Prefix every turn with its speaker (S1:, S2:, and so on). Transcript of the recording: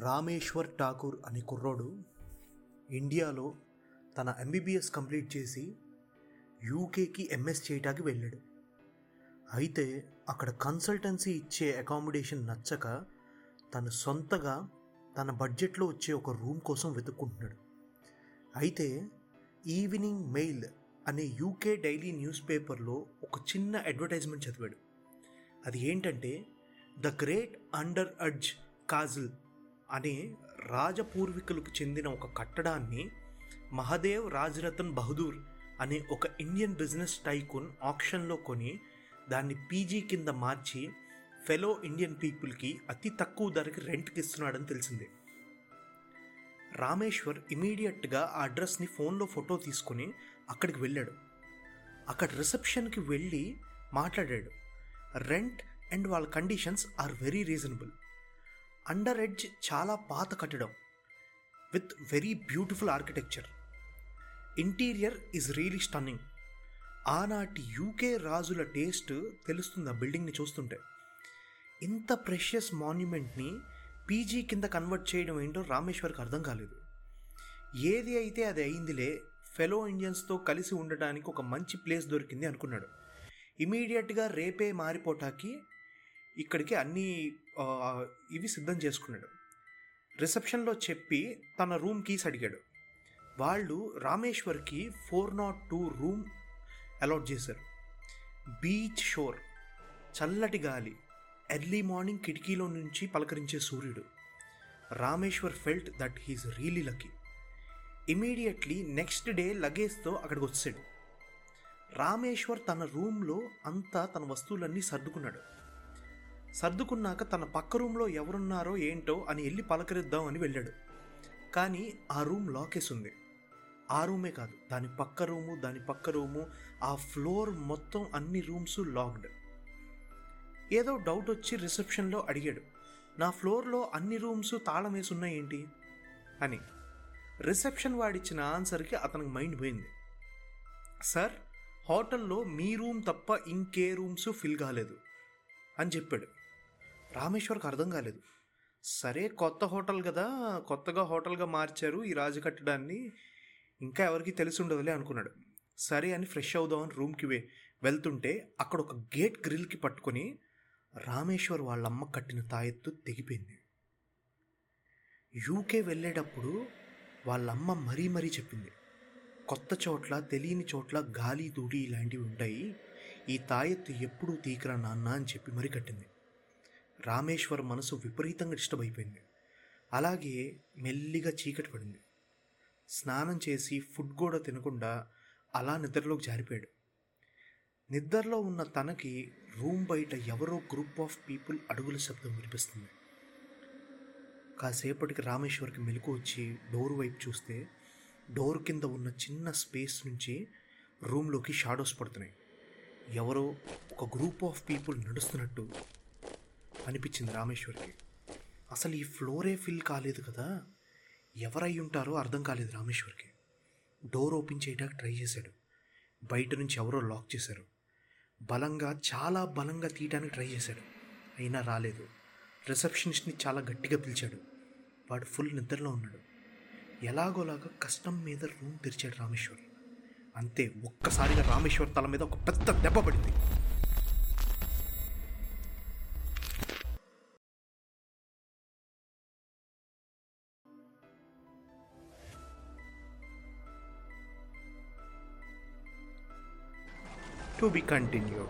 S1: రామేశ్వర్ ఠాకూర్ అనే కుర్రోడు ఇండియాలో తన ఎంబీబీఎస్ కంప్లీట్ చేసి యూకేకి ఎంఎస్ చేయటానికి వెళ్ళాడు. అయితే అక్కడ కన్సల్టెన్సీ ఇచ్చే అకామిడేషన్ నచ్చక తను సొంతగా తన బడ్జెట్లో వచ్చే ఒక రూమ్ కోసం వెతుక్కుంటున్నాడు. అయితే ఈవినింగ్ మెయిల్ అనే యూకే డైలీ న్యూస్ పేపర్లో ఒక చిన్న అడ్వర్టైజ్మెంట్ చదివాడు. అది ఏంటంటే the Great Under Edge Castle అనే రాజపూర్వీకులకు చెందిన ఒక కట్టడాన్ని మహదేవ్ రాజరతన్ బహదూర్ అనే ఒక ఇండియన్ బిజినెస్ టైకూన్ ఆక్షన్లో కొని దాన్ని పీజీ కింద మార్చి ఫెలో ఇండియన్ పీపుల్కి అతి తక్కువ ధరకి రెంట్కి ఇస్తున్నాడని తెలిసింది. రామేశ్వర్ ఇమీడియట్గా ఆ అడ్రస్ని ఫోన్లో ఫోటో తీసుకొని అక్కడికి వెళ్ళాడు. అక్కడ రిసెప్షన్కి వెళ్ళి మాట్లాడాడు. రెంట్ అండ్ వాళ్ళ conditions are very reasonable. Under Edge చాలా పాత కట్టడం with very beautiful architecture. Interior is really stunning. ఆనాటి యూకే రాజుల టేస్ట్ తెలుస్తుంది ఆ బిల్డింగ్ని చూస్తుంటే? ఇంత ప్రెషియస్ మాన్యుమెంట్ని పీజీ కింద కన్వర్ట్ చేయడం ఏంటో రామేశ్వర్కి అర్థం కాలేదు. ఏది అయితే అది అయిందిలే ఫెలో ఇండియన్స్తో కలిసి ఉండటానికి ఒక మంచి ప్లేస్ దొరికింది అనుకున్నాడు. ఇమీడియట్గా రేపే మారిపోటాకి ఇక్కడికి అన్నీ ఇవి సిద్ధం చేసుకున్నాడు. రిసెప్షన్లో చెప్పి తన రూమ్ కీస్ అడిగాడు. వాళ్ళు రామేశ్వర్కి four naught two room allot చేశారు. బీచ్ షోర్ చల్లటి గాలి ఎర్లీ మార్నింగ్ కిటికీలో నుంచి పలకరించే సూర్యుడు. Rameshwar felt that he's really lucky. Immediately next day లగేజ్తో అక్కడికి వచ్చాడు రామేశ్వర్ తన రూమ్లో అంతా తన వస్తువులన్నీ సర్దుకున్నాడు. సర్దుకున్నాక తన పక్క రూమ్లో ఎవరున్నారో ఏంటో అని వెళ్ళి పలకరిద్దాం అని వెళ్ళాడు. కానీ ఆ రూమ్ లాకేస్ ఉంది ఆ రూమే కాదు దాని పక్క రూము దాని పక్క రూము ఆ ఫ్లోర్ మొత్తం అన్ని రూమ్స్ లాక్డ్. ఏదో డౌట్ వచ్చి రిసెప్షన్లో అడిగాడు. నా ఫ్లోర్లో అన్ని రూమ్స్ తాళం వేసి ఉన్నాయేంటి అని. రిసెప్షన్ వాడిచ్చిన ఆన్సర్కి అతనికి మైండ్ పోయింది. సార్ హోటల్లో మీ రూమ్ తప్ప ఇంకే రూమ్స్ ఫిల్ కాలేదు అని చెప్పాడు. రామేశ్వర్కి అర్థం కాలేదు. సరే కొత్త హోటల్ కదా కొత్తగా హోటల్గా మార్చారు ఈ రాజు కట్టడాన్ని ఇంకా ఎవరికి తెలిసి ఉండదులే అనుకున్నాడు. సరే అని ఫ్రెష్ అవుదామని రూమ్కి వే వెళ్తుంటే అక్కడ ఒక గేట్ గ్రిల్కి పట్టుకొని రామేశ్వర్ వాళ్ళమ్మ కట్టిన తాయెత్తు తెగిపోయింది. యూకే వెళ్ళేటప్పుడు వాళ్ళమ్మ మరీ మరీ చెప్పింది. కొత్త చోట్ల తెలియని చోట్ల గాలి దూడి ఇలాంటివి ఉంటాయి. ఈ తాయెత్తు ఎప్పుడూ తీకరా నాన్న అని చెప్పి మరీ కట్టింది. రామేశ్వర్ మనసు విపరీతంగా డిస్టర్బ్ అయిపోయింది. అలాగే మెల్లిగా చీకటి పడింది. స్నానం చేసి ఫుడ్ కూడా తినకుండా అలా నిద్రలోకి జారిపోయాడు. నిద్రలో ఉన్న తనకి రూమ్ బయట ఎవరో గ్రూప్ ఆఫ్ పీపుల్ అడుగుల శబ్దం వినిపిస్తుంది. కాసేపటికి రామేశ్వర్కి మెలకు వచ్చి డోర్ వైపు చూస్తే డోర్ కింద ఉన్న చిన్న స్పేస్ నుంచి రూమ్లోకి షాడోస్ పడుతున్నాయి. ఎవరో ఒక గ్రూప్ ఆఫ్ పీపుల్ నడుస్తున్నట్టు అనిపించింది రామేశ్వర్కి. అసలు ఈ ఫ్లోరే ఫిల్ కాలేదు కదా. ఎవరై ఉంటారో అర్థం కాలేదు రామేశ్వర్కి. డోర్ ఓపెన్ చేయడానికి ట్రై చేశాడు. బయట నుంచి ఎవరో లాక్ చేశారు. బలంగా చాలా బలంగా తీయడానికి ట్రై చేశాడు. అయినా రాలేదు. రిసెప్షనిస్ట్ని చాలా గట్టిగా పిలిచాడు. వాడు ఫుల్ నిద్రలో ఉన్నాడు. ఎలాగోలాగా కష్టం మీద రూమ్ తెరిచాడు రామేశ్వర్. అంతే ఒక్కసారిగా రామేశ్వర్ తల మీద ఒక పెద్ద దెబ్బ పడింది. to be continued.